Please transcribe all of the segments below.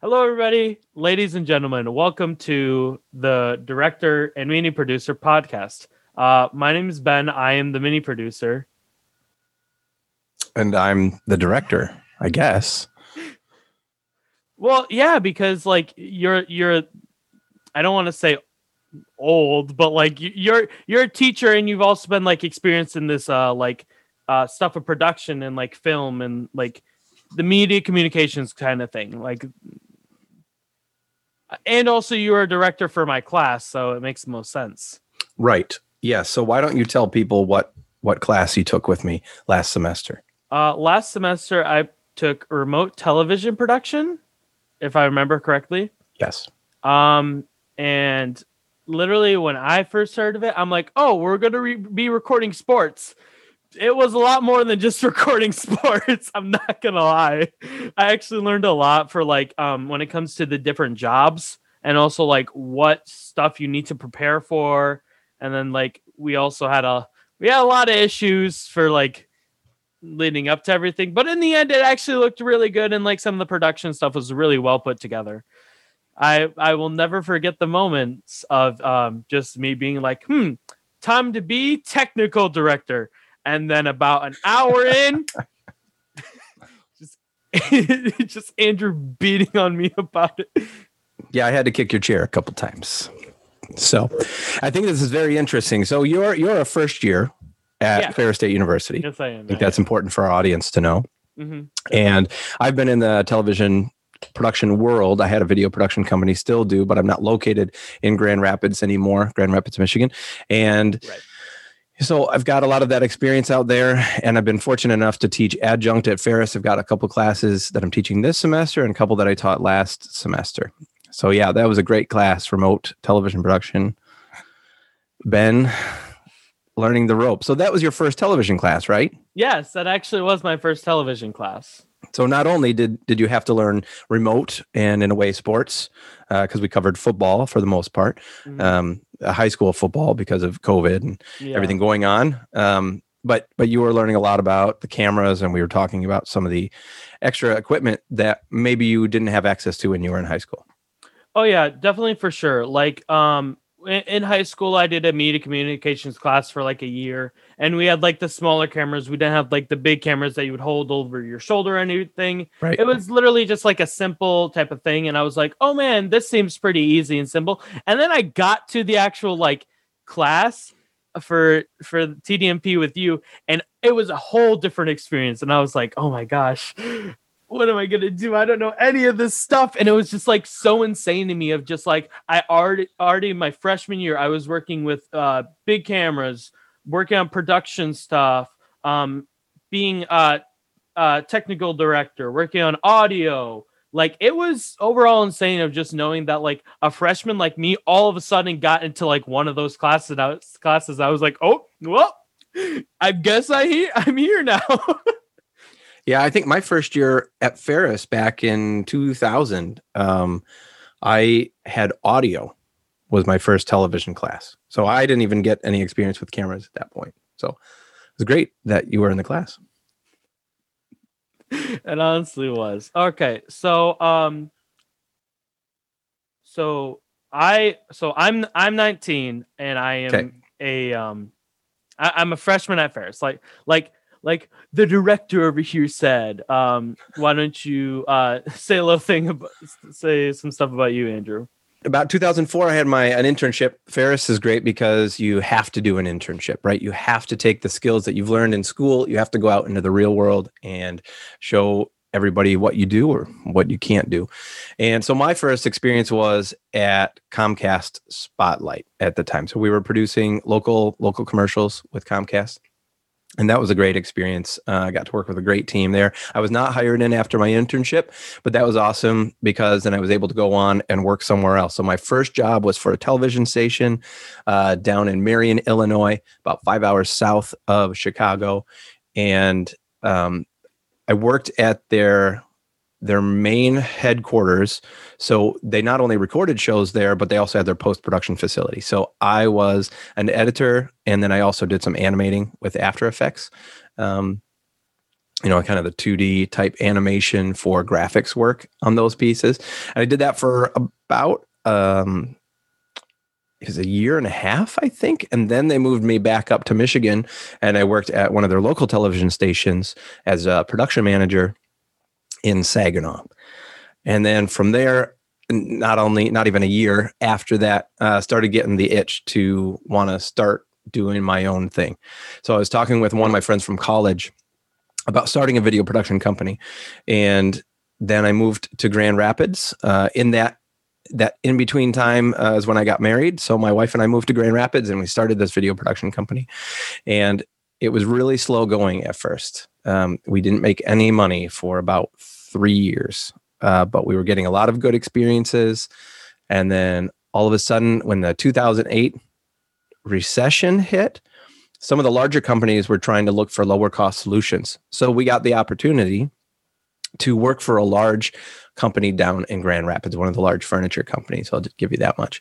Hello, everybody, ladies and gentlemen. Welcome to the director and mini producer podcast. Uh, my name is Ben. I am the mini producer. And I'm the director, I guess. Well, yeah, because like you're you're I don't want to say old, but like you- you're you're a teacher and you've also been like experienced in this uh like uh stuff of production and like film and like the media communications kind of thing. Like and also you were a director for my class, so it makes the most sense. Right. Yeah. So why don't you tell people what what class you took with me last semester? Uh last semester I took remote television production, if I remember correctly. Yes. Um, and literally when I first heard of it, I'm like, oh, we're gonna re- be recording sports. It was a lot more than just recording sports. I'm not gonna lie. I actually learned a lot for like um when it comes to the different jobs and also like what stuff you need to prepare for. And then like we also had a we had a lot of issues for like leading up to everything. But in the end, it actually looked really good and like some of the production stuff was really well put together. I I will never forget the moments of um, just me being like, hmm, time to be technical director, and then about an hour in, just just Andrew beating on me about it. Yeah, I had to kick your chair a couple times. So I think this is very interesting. So you're you're a first year at Yeah. Ferris State University. Yes, I am. I think that's important for our audience to know. hmm And I've been in the television production world. I had a video production company, still do, but I'm not located in Grand Rapids anymore, Grand Rapids, Michigan. And Right. So I've got a lot of that experience out there, and I've been fortunate enough to teach adjunct at Ferris. I've got a couple classes that I'm teaching this semester and a couple that I taught last semester. So yeah, that was a great class, remote television production. Ben learning the rope. So that was your first television class, right? Yes, that actually was my first television class. So not only did did you have to learn remote and in a way sports because we covered football for the most part, Mhm. um, uh, high school football because of COVID and Yeah. everything going on. Um, but but you were learning a lot about the cameras and we were talking about some of the extra equipment that maybe you didn't have access to when you were in high school. Oh yeah, definitely for sure. Like um in, in high school I did a media communications class for like a year and we had like the smaller cameras. We didn't have like the big cameras that you would hold over your shoulder or anything. Right. It was literally just like a simple type of thing and I was like, "Oh man, this seems pretty easy and simple." And then I got to the actual like class for for TDMP with you and it was a whole different experience and I was like, "Oh my gosh, what am I gonna do? I don't know any of this stuff. And it was just like so insane to me of just like I already already my freshman year, I was working with uh big cameras, working on production stuff, um being uh uh technical director, working on audio. Like it was overall insane of just knowing that like a freshman like me all of a sudden got into like one of those classes and I was, classes. I was like, oh well, I guess I he- I'm here now. Yeah, I think my first year at Ferris back in 2000, um, I had audio was my first television class. So I didn't even get any experience with cameras at that point. So it was great that you were in the class. it honestly was okay so um so i so i'm i'm 19 and i am Okay. a um I, i'm a freshman at ferris like like like the director over here said um why don't you uh say a little thing about say some stuff about you andrew About 2004, I had my an internship. Ferris is great because you have to do an internship, right? You have to take the skills that you've learned in school. You have to go out into the real world and show everybody what you do or what you can't do. And so my first experience was at Comcast Spotlight at the time. So we were producing local local commercials with Comcast. And that was a great experience. Uh, I got to work with a great team there. I was not hired in after my internship, but that was awesome because then I was able to go on and work somewhere else. So my first job was for a television station uh, down in Marion, Illinois, about five hours south of Chicago, and um, I worked at their their main headquarters. So they not only recorded shows there, but they also had their post production facility. So I was an editor, and then I also did some animating with After Effects. Um, you know, kind of the 2D type animation for graphics work on those pieces. And I did that for about um it was a year and a half, I think. And then they moved me back up to Michigan and I worked at one of their local television stations as a production manager in Saginaw. And then from there, not only not even a year after that, uh, started getting the itch to want to start doing my own thing. So I was talking with one of my friends from college about starting a video production company, and then I moved to Grand Rapids. Uh, in that that in between time uh, is when I got married. So my wife and I moved to Grand Rapids, and we started this video production company, and it was really slow going at first. Um, we didn't make any money for about three years, uh, but we were getting a lot of good experiences. And then all of a sudden, when the 2008 recession hit, some of the larger companies were trying to look for lower cost solutions. So we got the opportunity to work for a large company down in Grand Rapids, one of the large furniture companies. I'll just give you that much.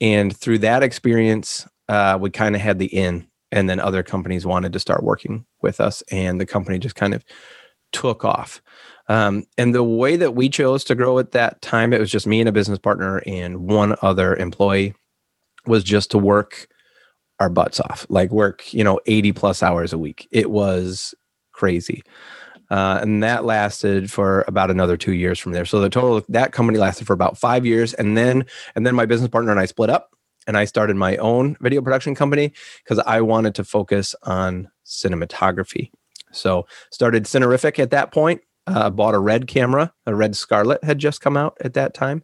And through that experience, uh, we kind of had the in, and then other companies wanted to start working with us, and the company just kind of took off. Um, and the way that we chose to grow at that time, it was just me and a business partner and one other employee, was just to work our butts off, like work, you know, 80 plus hours a week. It was crazy. Uh, and that lasted for about another two years from there. So the total that company lasted for about five years, and then and then my business partner and I split up, and I started my own video production company because I wanted to focus on cinematography. So started Cinerific at that point. Uh, bought a red camera. A red Scarlet had just come out at that time,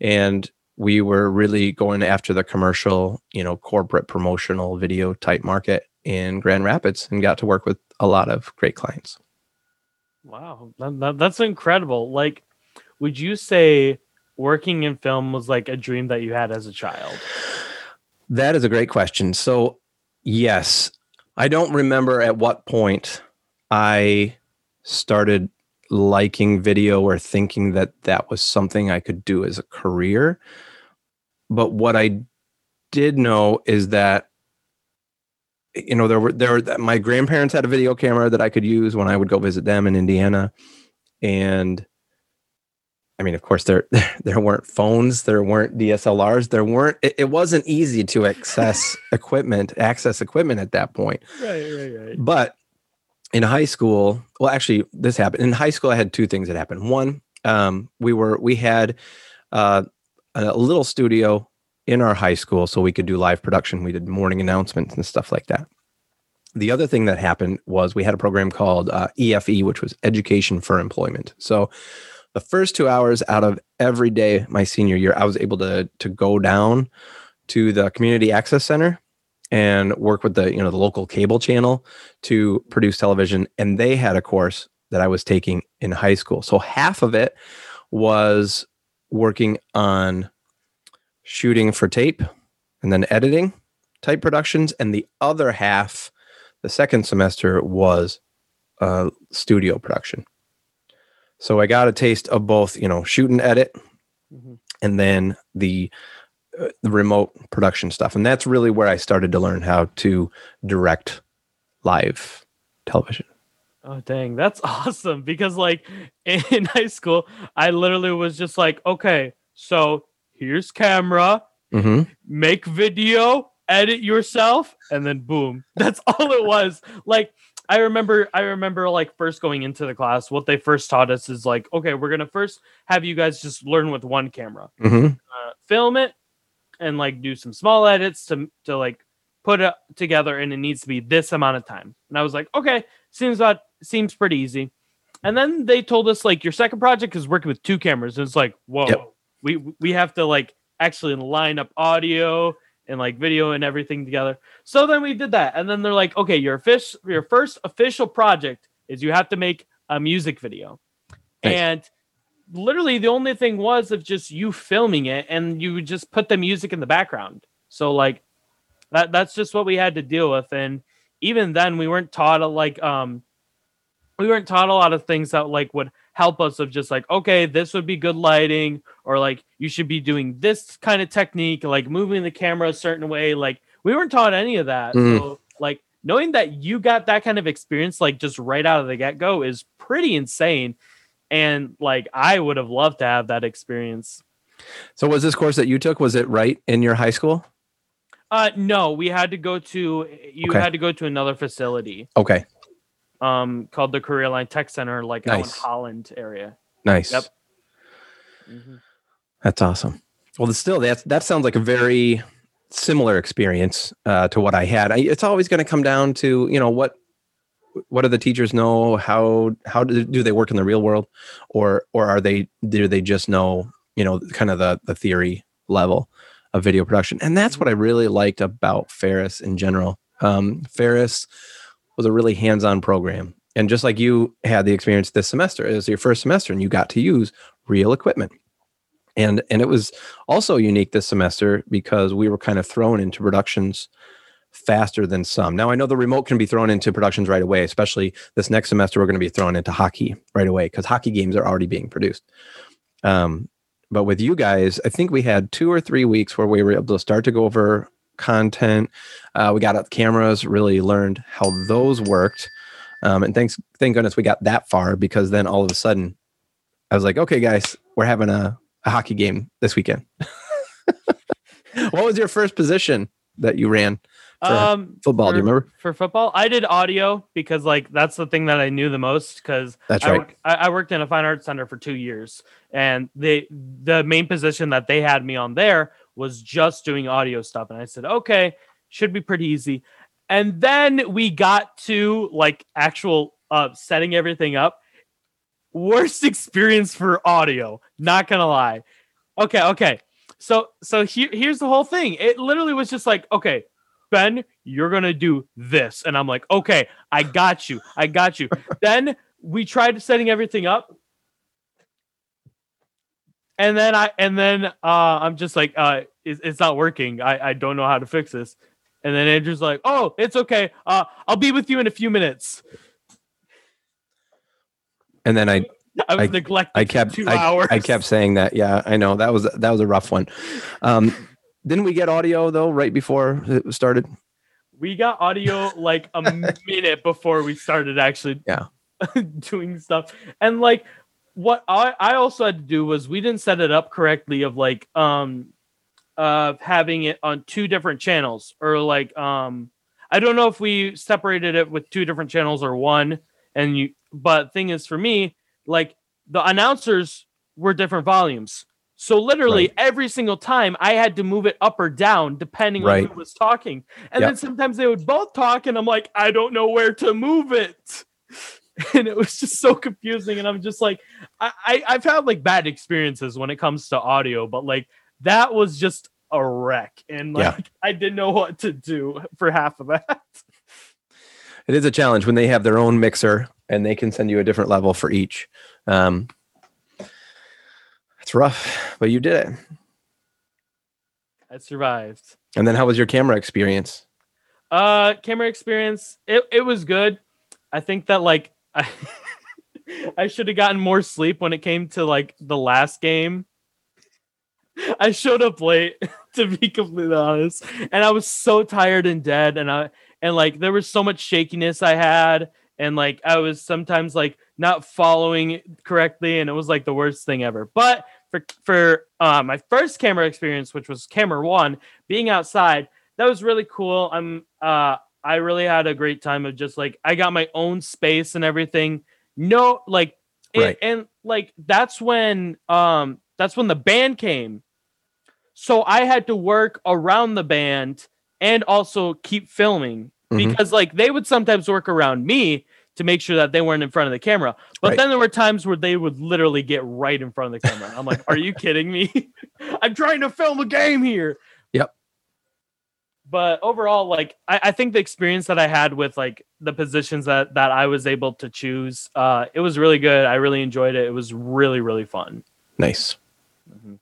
and we were really going after the commercial, you know, corporate promotional video type market in Grand Rapids, and got to work with a lot of great clients. Wow, that, that, that's incredible. Like, would you say working in film was like a dream that you had as a child? That is a great question. So, yes, I don't remember at what point I started liking video or thinking that that was something I could do as a career. But what I did know is that you know there were there were my grandparents had a video camera that I could use when I would go visit them in Indiana. And I mean of course there there weren't phones there weren't DSLRs there weren't it, it wasn't easy to access equipment access equipment at that point. Right right right. But in high school well actually this happened in high school I had two things that happened one um, we were we had uh, a little studio in our high school so we could do live production. We did morning announcements and stuff like that. The other thing that happened was we had a program called uh, EFE, which was Education for Employment. So the first two hours out of every day my senior year, I was able to to go down to the community access center and work with the you know the local cable channel to produce television and they had a course that I was taking in high school. So half of it was working on shooting for tape and then editing type productions. And the other half, the second semester, was uh, studio production. So I got a taste of both, you know, shoot and edit, mm-hmm. and then the the remote production stuff. And that's really where I started to learn how to direct live television. Oh dang, that's awesome because like in high school, I literally was just like, okay, so here's camera, mm-hmm. make video, edit yourself, and then boom. That's all it was. Like I remember I remember like first going into the class, what they first taught us is like, okay, we're gonna first have you guys just learn with one camera. Mm-hmm. Uh, film it and like do some small edits to to like put it together and it needs to be this amount of time. And I was like, okay, seems about seems pretty easy. And then they told us like your second project is working with two cameras. And it's like, whoa, yep we we have to like actually line up audio and like video and everything together. So then we did that, and then they're like, okay, your fish, your first official project is you have to make a music video, and literally the only thing was of just you filming it, and you just put the music in the background. So like that that's just what we had to deal with, and even then we weren't taught like um we weren't taught a lot of things that like would help us of just like okay this would be good lighting or like you should be doing this kind of technique like moving the camera a certain way like we weren't taught any of that mm. so like knowing that you got that kind of experience like just right out of the get-go is pretty insane and like i would have loved to have that experience So was this course that you took was it right in your high school? uh no we had to go to you Okay. had to go to another facility Okay. um called the career line tech center like out in Nice. holland area Nice. Yep. Mhm. That's awesome. Well, still, that that sounds like a very similar experience uh, to what I had. I, it's always going to come down to you know what what do the teachers know? How how do, do they work in the real world, or or are they do they just know you know kind of the the theory level of video production? And that's what I really liked about Ferris in general. Um, Ferris was a really hands-on program, and just like you had the experience this semester, it was your first semester, and you got to use real equipment and and it was also unique this semester because we were kind of thrown into productions faster than some. Now i know the remote can be thrown into productions right away especially this next semester we're going to be thrown into hockey right away because hockey games are already being produced. Um, but with you guys i think we had two or three weeks where we were able to start to go over content. Uh, we got the cameras really learned how those worked. Um, and thanks thank goodness we got that far because then all of a sudden I was like, okay, guys, we're having a, a hockey game this weekend. what was your first position that you ran um football? Do you remember? for football i did audio because like that's the thing that i knew the most because That's I, right. work- I, I worked in a fine arts center for two years and they the main position that they had me on there was just doing audio stuff and i said okay should be pretty easy and then we got to like actual uh setting everything up worst experience for audio not gonna lie okay okay so so here, here's the whole thing it literally was just like okay ben you're gonna do this. And i'm like okay i got you. I got you. Then we tried setting everything up. And then i and then uh i'm just like uh it's, it's not working. I i don't know how to fix this. And then andrew's like oh it's okay. Uh i'll be with you in a few minutes. And then I i was I- neglected I kept two I, hours. I kept saying that. Yeah, I know. That was that was a rough one. Um, didn't we get audio though right before it started? we got audio like a minute before we started actually Yeah. doing stuff and like what I, I also had to do was we didn't set it up correctly of like um uh having it on two different channels or like um i don't know if we separated it with two different channels or one and you but thing is for me like the announcers were different volumes so literally Right. every single time I had to move it up or down depending on who was talking. And Yep. then sometimes they would both talk and I'm like, I don't know where to move it. And it was just so confusing. And I'm just like, I, I, I've had like bad experiences when it comes to audio, but like that was just a wreck. And like Yeah. I didn't know what to do for half of that. It is a challenge when they have their own mixer and they can send you a different level for each. Um, it's rough, but you did it. I survived. And then how was your camera experience? Uh, camera experience. It it was good. I think that like I I should have gotten more sleep when it came to like the last game. I showed up late to be completely honest, and I was so tired and dead, and I and like there was so much shakiness I had, and like I was sometimes like not following correctly, and it was like the worst thing ever. But for for uh, my first camera experience, which was camera one, being outside, that was really cool. I'm uh I really had a great time of just like I got my own space and everything. No, like and, Right. and like that's when um that's when the band came. So I had to work around the band and also keep filming Mhm. because like they would sometimes work around me to make sure that they weren't in front of the camera. But Right. then there were times where they would literally get right in front of the camera. I'm like, are you kidding me? I'm trying to film a game here. Yep. But overall, like I, I think the experience that I had with like the positions that that I was able to choose, uh, it was really good. I really enjoyed it. It was really, really fun. Nice. Mhm.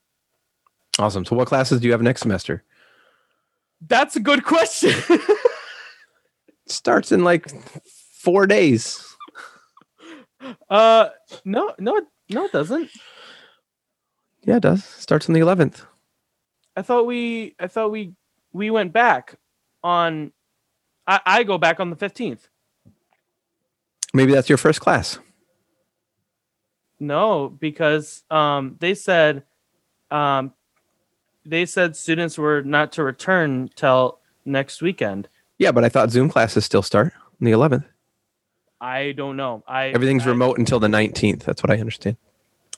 Awesome. So what classes do you have next semester? That's a good question. Starts in like four days. uh no, no, no, it doesn't. Yeah, it does. Starts on the 11th. I thought we I thought we we went back on I, I go back on the 15th. Maybe that's your first class. No, because um, they said um, they said students were not to return till next weekend. Yeah, but I thought Zoom classes still start on the 11th. I don't know. I Everything's I, remote until the 19th. That's what I understand.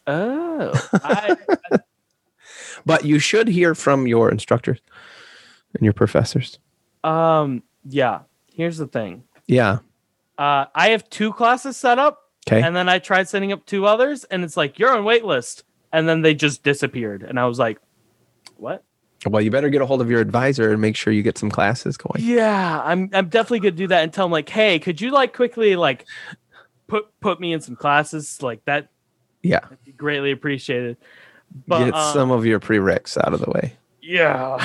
Oh, I, But you should hear from your instructors and your professors. um, yeah. Here's the thing. Yeah. Uh, I have two classes set up, Okay. and then I tried setting up two others, and it's like you're on wait list, and then they just disappeared, and I was like, what? Well, you better get a hold of your advisor and make sure you get some classes going. Yeah, I'm I'm definitely gonna do that and tell them like, hey, could you like quickly like put put me in some classes like that? Yeah. be greatly appreciated. But get um, some of your prereqs out of the way. yeah,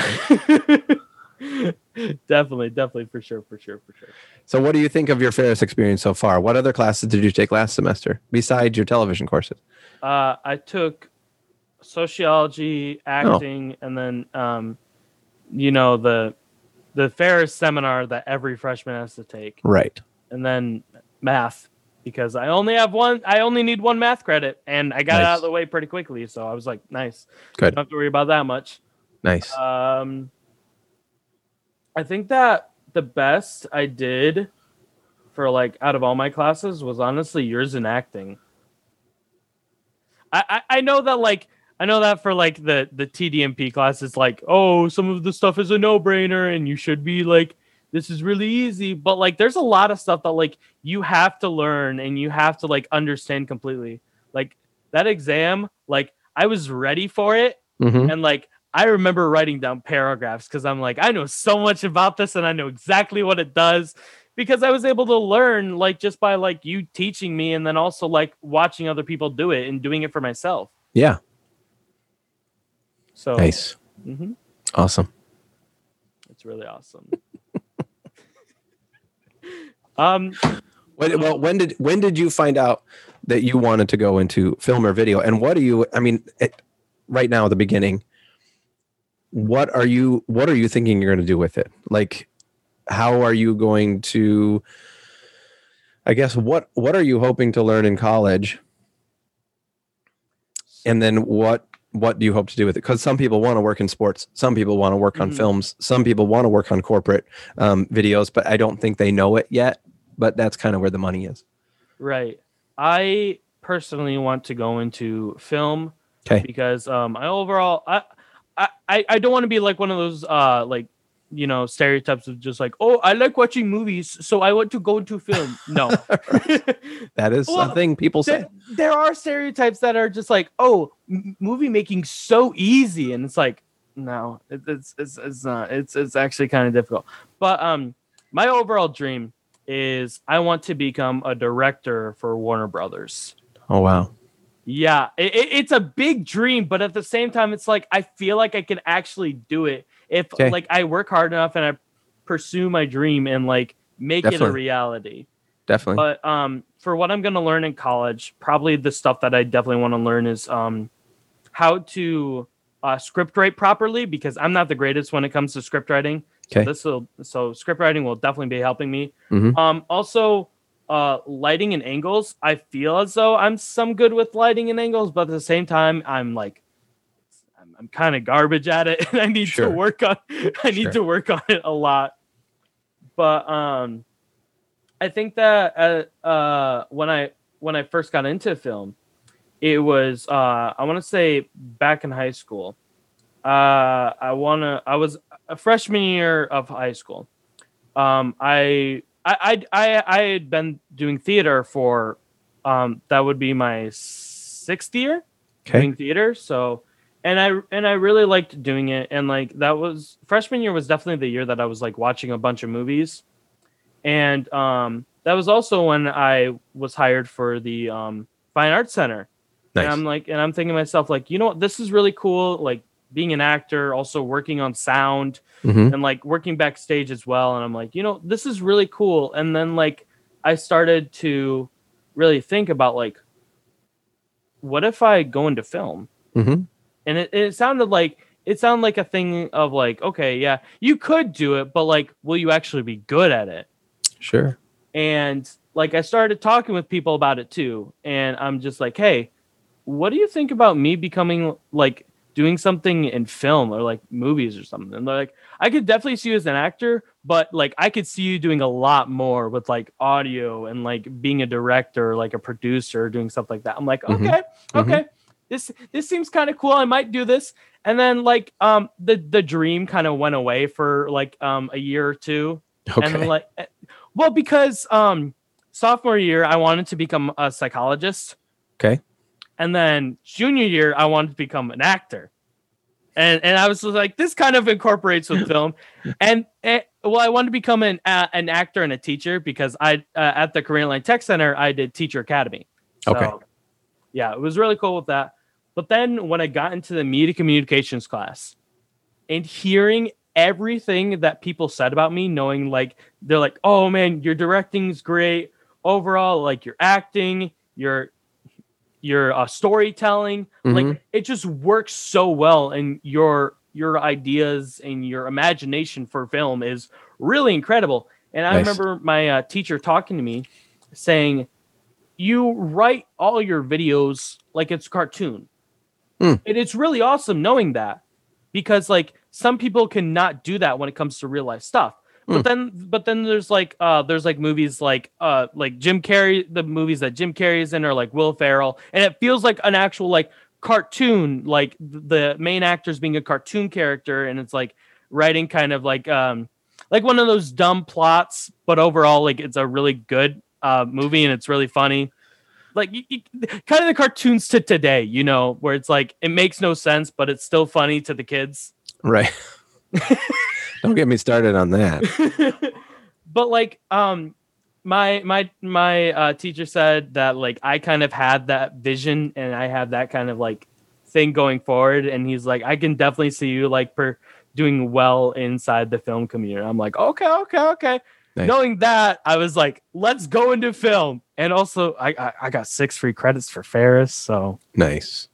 definitely, definitely for sure, for sure, for sure. So, what do you think of your Ferris experience so far? What other classes did you take last semester besides your television courses? Uh, I took sociology, acting, and then um, you know the the Ferris seminar that every freshman has to take, Right. and then math because I only have one. I only need one math credit, and I got it out of the way pretty quickly. So I was like, nice. Good. Don't have to worry about that much. Nice. Um, I think that the best I did for like out of all my classes was honestly yours in acting. I, I, I know that like I know that for like the the TDMP class it's like oh some of the stuff is a no brainer and you should be like this is really easy but like there's a lot of stuff that like you have to learn and you have to like understand completely like that exam like I was ready for it Mhm. and like I remember writing down paragraphs because I'm like, I know so much about this and I know exactly what it does because I was able to learn like just by like you teaching me and then also like watching other people do it and doing it for myself. Yeah. So Nice. Mm-hmm. Awesome. it's really awesome. um, When, well, when did when did you find out that you wanted to go into film or video? And what do you? I mean, it, right now at the beginning, what are you? What are you thinking you're going to do with it? Like, how are you going to? I guess what what are you hoping to learn in college? And then what what do you hope to do with it? Because some people want to work in sports, some people want to work on Mhm. films, some people want to work on corporate um, videos, but I don't think they know it yet. But that's kind of where the money is. Right. I personally want to go into film 'Kay. because um I overall I I I don't want to be like one of those uh like you know stereotypes of just like oh I like watching movies so I want to go into film. No. That is Well, something people say. there, there are stereotypes that are just like oh m- movie making so easy and it's like no it, it's it's it's not it's it's actually kind of difficult. But um my overall dream is I want to become a director for Warner Brothers. Oh wow. Yeah, it, it- it's a big dream, but at the same time, it's like I feel like I can actually do it if Okay. like I work hard enough and I pursue my dream and like make it a reality. Definitely. But um, for what I'm gonna learn in college, probably the stuff that I definitely want to learn is um, how to uh, script write properly because I'm not the greatest when it comes to script writing. Okay. This will so script writing will definitely be helping me. Mhm. Um, also, uh, lighting and angles. I feel as though I'm some good with lighting and angles, but at the same time, I'm like, I'm, kind of garbage at it, and I need Sure. to work on. I need Sure. to work on it a lot. But um, I think that uh, uh, when I when I first got into film, it was uh, I want to say back in high school. Uh, I wanna. I was a freshman year of high school. Um, I I I I, had been doing theater for um, that would be my sixth year Okay. doing theater. So, and I and I really liked doing it. And like that was freshman year was definitely the year that I was like watching a bunch of movies, and um, that was also when I was hired for the um, Fine Arts Center. Nice. And I'm like, and I'm thinking to myself, like, you know what, this is really cool. Like being an actor, also working on sound Mhm. and like working backstage as well. And I'm like, you know, this is really cool. And then like I started to really think about like, what if I go into film? Mhm. And it, it sounded like it sounded like a thing of like, okay, yeah, you could do it, but like, will you actually be good at it? Sure. And like, I started talking with people about it too, and I'm just like, hey, what do you think about me becoming like doing something in film or like movies or something? And they're like, I could definitely see you as an actor, but like I could see you doing a lot more with like audio and like being a director, like a producer, doing stuff like that. I'm like, Mhm. okay, Mhm. okay. This this seems kind of cool. I might do this. And then like um the the dream kind of went away for like um a year or two. Okay. And like eh, well, because um sophomore year I wanted to become a psychologist. Okay. And then junior year I wanted to become an actor. And and I was like, this kind of incorporates with film. And eh, well, I wanted to become an uh, an actor and a teacher because I uh, at the Careerline Tech Center I did Teacher Academy. So, Okay. Yeah, it was really cool with that. But then when I got into the media communications class and hearing everything that people said about me, knowing like they're like, "Oh man, your directing's great. Overall, like your acting, your your uh, storytelling, Mhm. like it just works so well and your your ideas and your imagination for film is really incredible and i Nice. remember my uh, teacher talking to me saying you write all your videos like it's a cartoon Hmm. and it's really awesome knowing that because like some people cannot do that when it comes to real life stuff Hmm. but then but then there's like uh there's like movies like uh like jim carrey the movies that jim carrey's in or like will ferrell and it feels like an actual like cartoon like the main actor's being a cartoon character and it's like writing kind of like um like one of those dumb plots but overall like it's a really good uh movie and it's really funny like you, you, kind of the cartoons to today you know where it's like it makes no sense but it's still funny to the kids Right. Don't get me started on that. but like um my my my uh teacher said that like I kind of had that vision and I have that kind of like thing going forward and he's like I can definitely see you like per doing well inside the film community. I'm like, "Okay, okay, okay." Nice. Knowing that, I was like, "Let's go into film." And also I I, I got 6 free credits for Ferris, so Nice.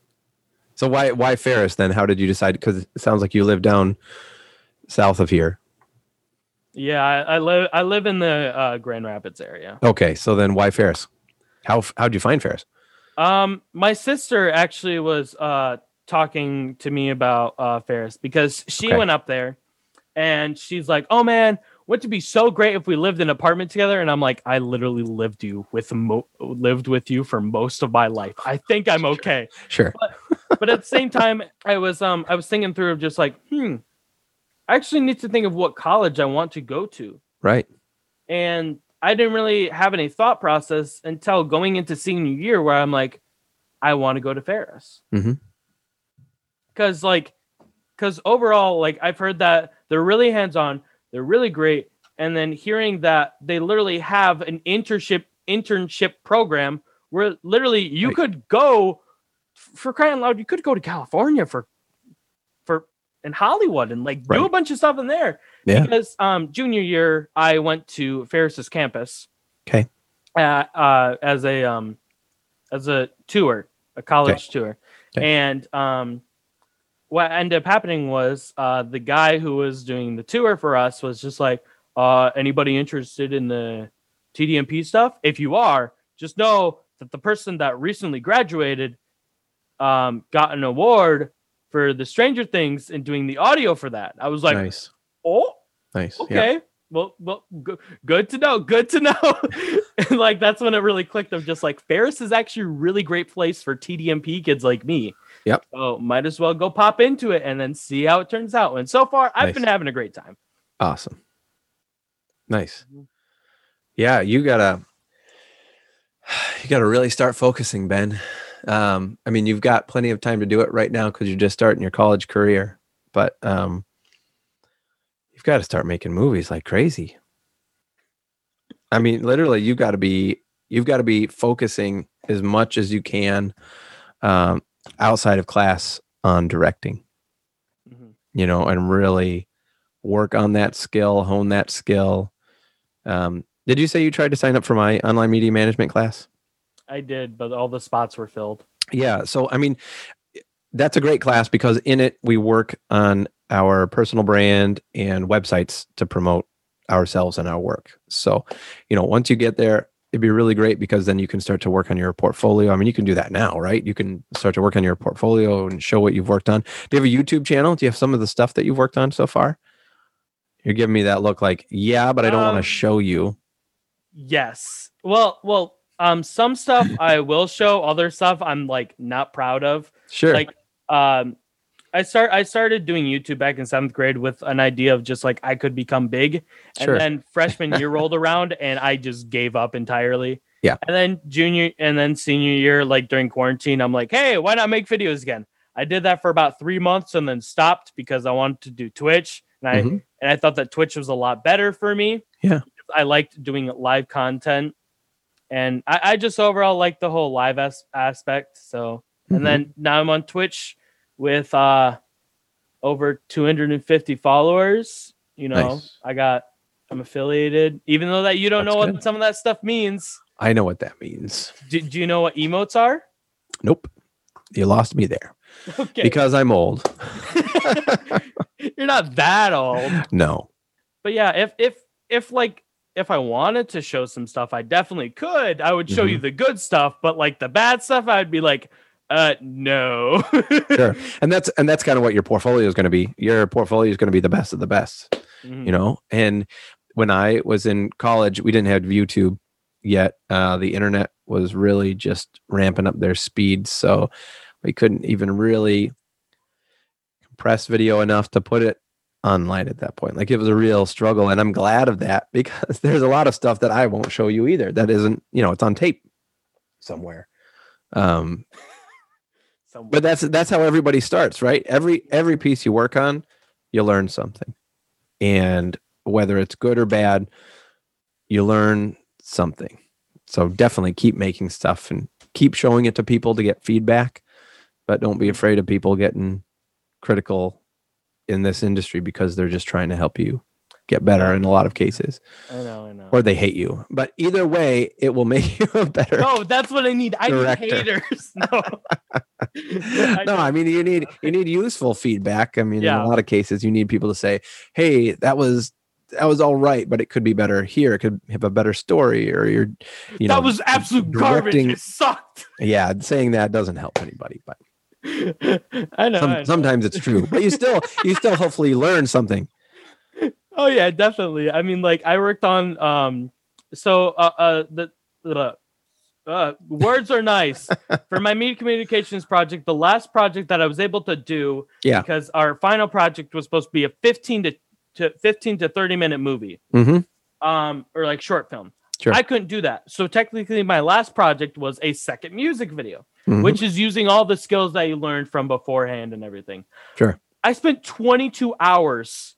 So why why Ferris then? How did you decide? Because it sounds like you live down south of here. yeah, I, I live I live in the uh, Grand Rapids area. Okay, so then why Ferris? How how'd you find Ferris? Um, my sister actually was uh talking to me about uh Ferris because she Okay. went up there and she's like, "Oh man, wouldn't it be so great if we lived in an apartment together?" And I'm like, "I literally lived you with mo- lived with you for most of my life. I think I'm okay." Sure. but at the same time, I was um I was thinking through of just like, hmm, I actually need to think of what college I want to go to Right. and I didn't really have any thought process until going into senior year where I'm like, I want to go to Ferris. Mm-hmm. Cause like, cause overall, like I've heard that they're really hands on, they're really great, and then hearing that they literally have an internship internship program where literally you Right. could go for crying out loud, you could go to California for for in Hollywood and like do a bunch of stuff in there Yeah. because um junior year I went to Ferris's campus. Okay. Uh, uh as a um as a tour, a college tour. Okay. And um what ended up happening was uh the guy who was doing the tour for us was just like uh anybody interested in the TDMP stuff? If you are, just know that the person that recently graduated um got an award for the Stranger Things and doing the audio for that. I was like, nice. oh, Nice. Yeah. okay well well go- good to know good to know and like that's when it really clicked of just like ferris is actually a really great place for tdmp kids like me Yep. so might as well go pop into it and then see how it turns out and so far i've Nice. been having a great time Awesome. Nice. Mhm. Yeah, you gotta you gotta really start focusing, Ben. Um, I mean, you've got plenty of time to do it right now because you're just starting your college career, but um, you've got to start making movies like crazy. I mean, literally, you've got to be you've got to be focusing as much as you can um, outside of class on directing Mhm. you know, and really work on that skill, hone that skill. Um, did you say you tried to sign up for my online media management class? i did but all the spots were filled Yeah. So, I mean, that's a great class because in it we work on our personal brand and websites to promote ourselves and our work. So, you know, once you get there, it'd be really great because then you can start to work on your portfolio. I mean, you can do that now, right? You can start to work on your portfolio and show what you've worked on. Do you have a YouTube channel? Do you have some of the stuff that you've worked on so far? You're giving me that look like, yeah, but I don't want Um, to show you. Yes. Well, well, um, some stuff I will show. Other stuff I'm like not proud of. Sure. Like, um, I start I started doing YouTube back in seventh grade with an idea of just like I could become big, Sure. and then freshman year rolled around and I just gave up entirely. Yeah. And then junior and then senior year, like during quarantine, I'm like, hey, why not make videos again? I did that for about three months and then stopped because I wanted to do Twitch, and I Mhm. and I thought that Twitch was a lot better for me. Yeah. I liked doing live content, and I, I just overall like the whole live as- aspect. So, and then now I'm on Twitch with uh over 250 followers. You know, Nice. I got I'm affiliated, even though that you don't That's know what some of that stuff means. I know what that means. Do, do you know what emotes are? Nope. You lost me there Okay, because I'm old. you're not that old. No. but yeah, if if if like if I wanted to show some stuff, I definitely could. I would show you the good stuff, but like the bad stuff, I'd be like, uh, no. Sure. And that's and that's kind of what your portfolio is going to be. Your portfolio is going to be the best of the best. Mhm. you know and when i was in college we didn't have youtube yet uh, the internet was really just ramping up their speed so we couldn't even really compress video enough to put it online at that point like it was a real struggle and i'm glad of that because there's a lot of stuff that i won't show you either that isn't you know it's on tape somewhere um So- but that's that's how everybody starts right? Every every piece you work on you learn something. And whether it's good or bad you learn something. So definitely keep making stuff and keep showing it to people to get feedback but don't be afraid of people getting critical in this industry because they're just trying to help you get better in a lot of cases I know, I know. or they hate you but either way it will make you a better no, that's what I need. I Director. need haters. No. I no, I mean you need you need useful feedback. I mean, in a lot of cases, you need people to say, "Hey, that was that was all right, but it could be better here. It could have a better story." Or you're, you know, that was absolute garbage. It sucked. yeah, saying that doesn't help anybody. But I know, some, I know. sometimes it's true. But you still you still hopefully learn something. Oh yeah, definitely. I mean, like I worked on um so uh, uh the the uh, words are nice for my media communications project. The last project that I was able to do, Yeah. because our final project was supposed to be a 15 to, to 15 to 30 minute movie, Mm-hmm. um, or like short film. Sure. I couldn't do that. So technically, my last project was a second music video, Mhm. which is using all the skills that you learned from beforehand and everything. Sure. I spent 22 hours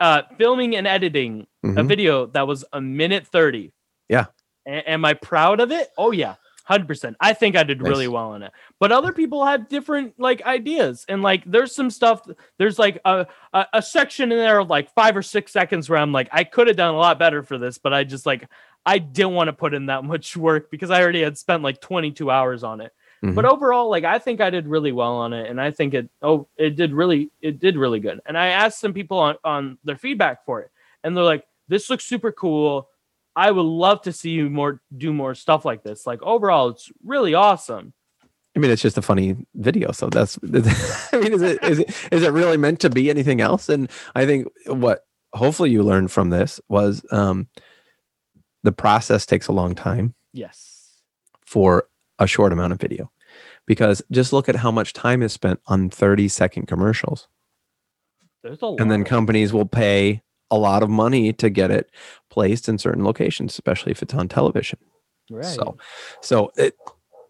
uh, filming and editing a Mhm. video that was a minute 30. Yeah. A- am I proud of it? Oh, yeah. 100%. I think I did really well on it. But other people have different like ideas. And like there's some stuff, there's like a, a, a section in there of like five or six seconds where I'm like, I could have done a lot better for this, but I just like, I didn't want to put in that much work because I already had spent like 22 hours on it. Mhm. But overall, like I think I did really well on it, and I think it oh it did really it did really good. And I asked some people on on their feedback for it, and they're like, "This looks super cool. I would love to see you more do more stuff like this. Like overall, it's really awesome." I mean, it's just a funny video. So that's, I mean, is it, is it, is it really meant to be anything else? And I think what hopefully you learned from this was um, the process takes a long time Yes. for a short amount of video because just look at how much time is spent on 30 second commercials. There's a lot. And then companies will pay a lot of money to get it placed in certain locations, especially if it's on television. right. So, so it,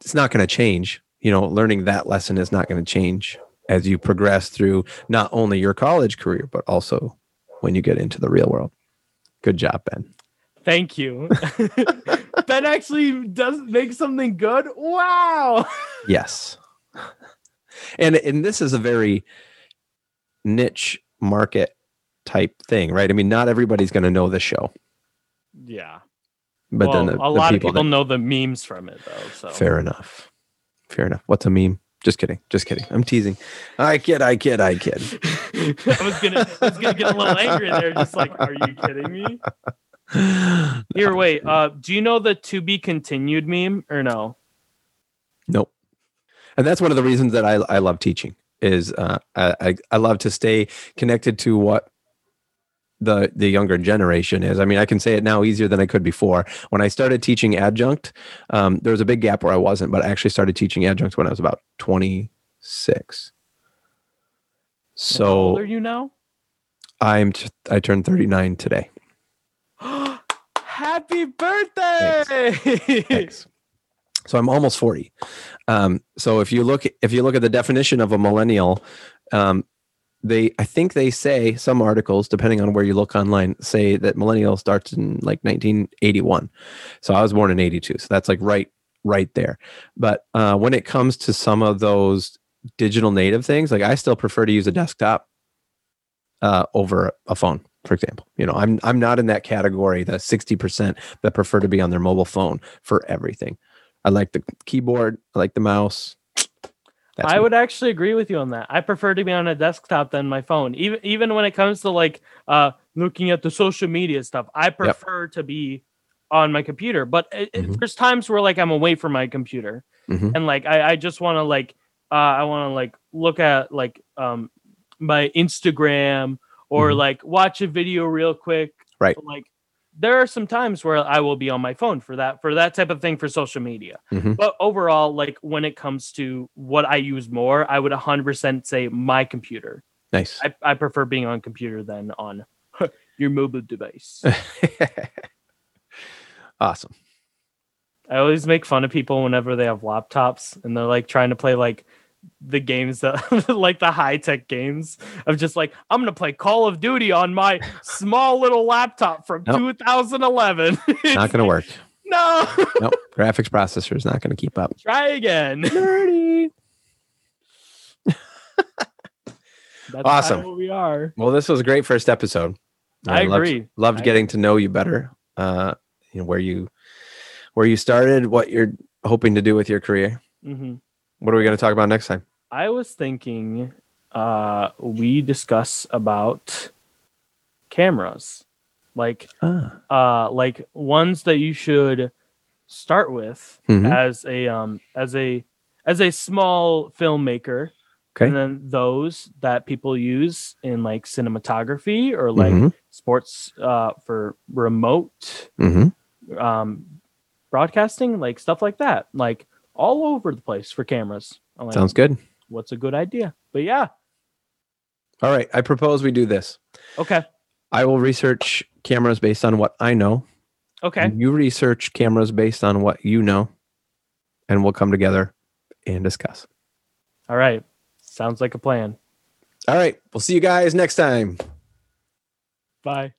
it's not going to change. You know, learning that lesson is not going to change as you progress through not only your college career, but also when you get into the real world. Good job, Ben. Thank you. ben actually does make something good. Wow. Yes. And and this is a very niche market type thing, right? I mean, not everybody's going to know the show, Yeah. but well, then the, a the lot of people people that- know the memes from it though. So fair enough. Fair enough. What's a meme? Just kidding. Just kidding. I'm teasing. I kid. I kid. I kid. I was gonna, I was gonna get a little angry there. Just like, are you kidding me? Here, wait. Uh, do you know the to be continued meme or no? Nope. And that's one of the reasons that I, I love teaching is uh, I, I love to stay connected to what the the younger generation is. I mean, I can say it now easier than I could before. When I started teaching adjunct, um, there was a big gap where I wasn't, but I actually started teaching adjunct when I was about 26. So How old are you now? I'm t- I turned 39 today. Happy birthday! Thanks. So I'm almost 40. Um, so if you look if you look at the definition of a millennial, um, they I think they say some articles, depending on where you look online, say that millennial starts in like 1981. So I was born in 82. So that's like right right there. But uh, when it comes to some of those digital native things, like I still prefer to use a desktop uh, over a phone for example. You know, I'm I'm not in that category, the 60% that prefer to be on their mobile phone for everything. I like the keyboard, I like the mouse. That's I me. would actually agree with you on that. I prefer to be on a desktop than my phone. Even even when it comes to like uh looking at the social media stuff, I prefer to be on my computer. But it, it- Mhm. there's times where like I'm away from my computer Mhm. and like I, I just want to like uh I want to like look at like um my Instagram or Mhm. like watch a video real quick. Right. Like there are some times where I will be on my phone for that for that type of thing for social media. Mhm. But overall, like when it comes to what I use more, I would 100% say my computer. Nice. I, I prefer being on computer than on your mobile device. awesome. I always make fun of people whenever they have laptops and they're like trying to play like the games that like the high tech games of just like I'm gonna play Call of Duty on my small little laptop from Nope. 2011. Not to work. No, Nope. Graphics processor is not to keep up. try again. Nerdy. That's Awesome. we are. Well, this was a great first episode. I loved- agree. Loved I- getting to know you better. Uh, you know where you where you started, what you're hoping to do with your career. hmm What are we going to talk about next time? I was thinking uh we discuss about cameras. Like Ah. uh like ones that you should start with Mhm. as a um as a as a small filmmaker Okay. and then those that people use in like cinematography or like Mhm. sports uh for remote Mhm. um broadcasting like stuff like that like all over the place for cameras I'm like, Sounds good. what's a good idea but yeah All right. I propose we do this. okay I will research cameras based on what I know. okay You research cameras based on what you know, and we'll come together and discuss. all right sounds like a plan All right. We'll see you guys next time. bye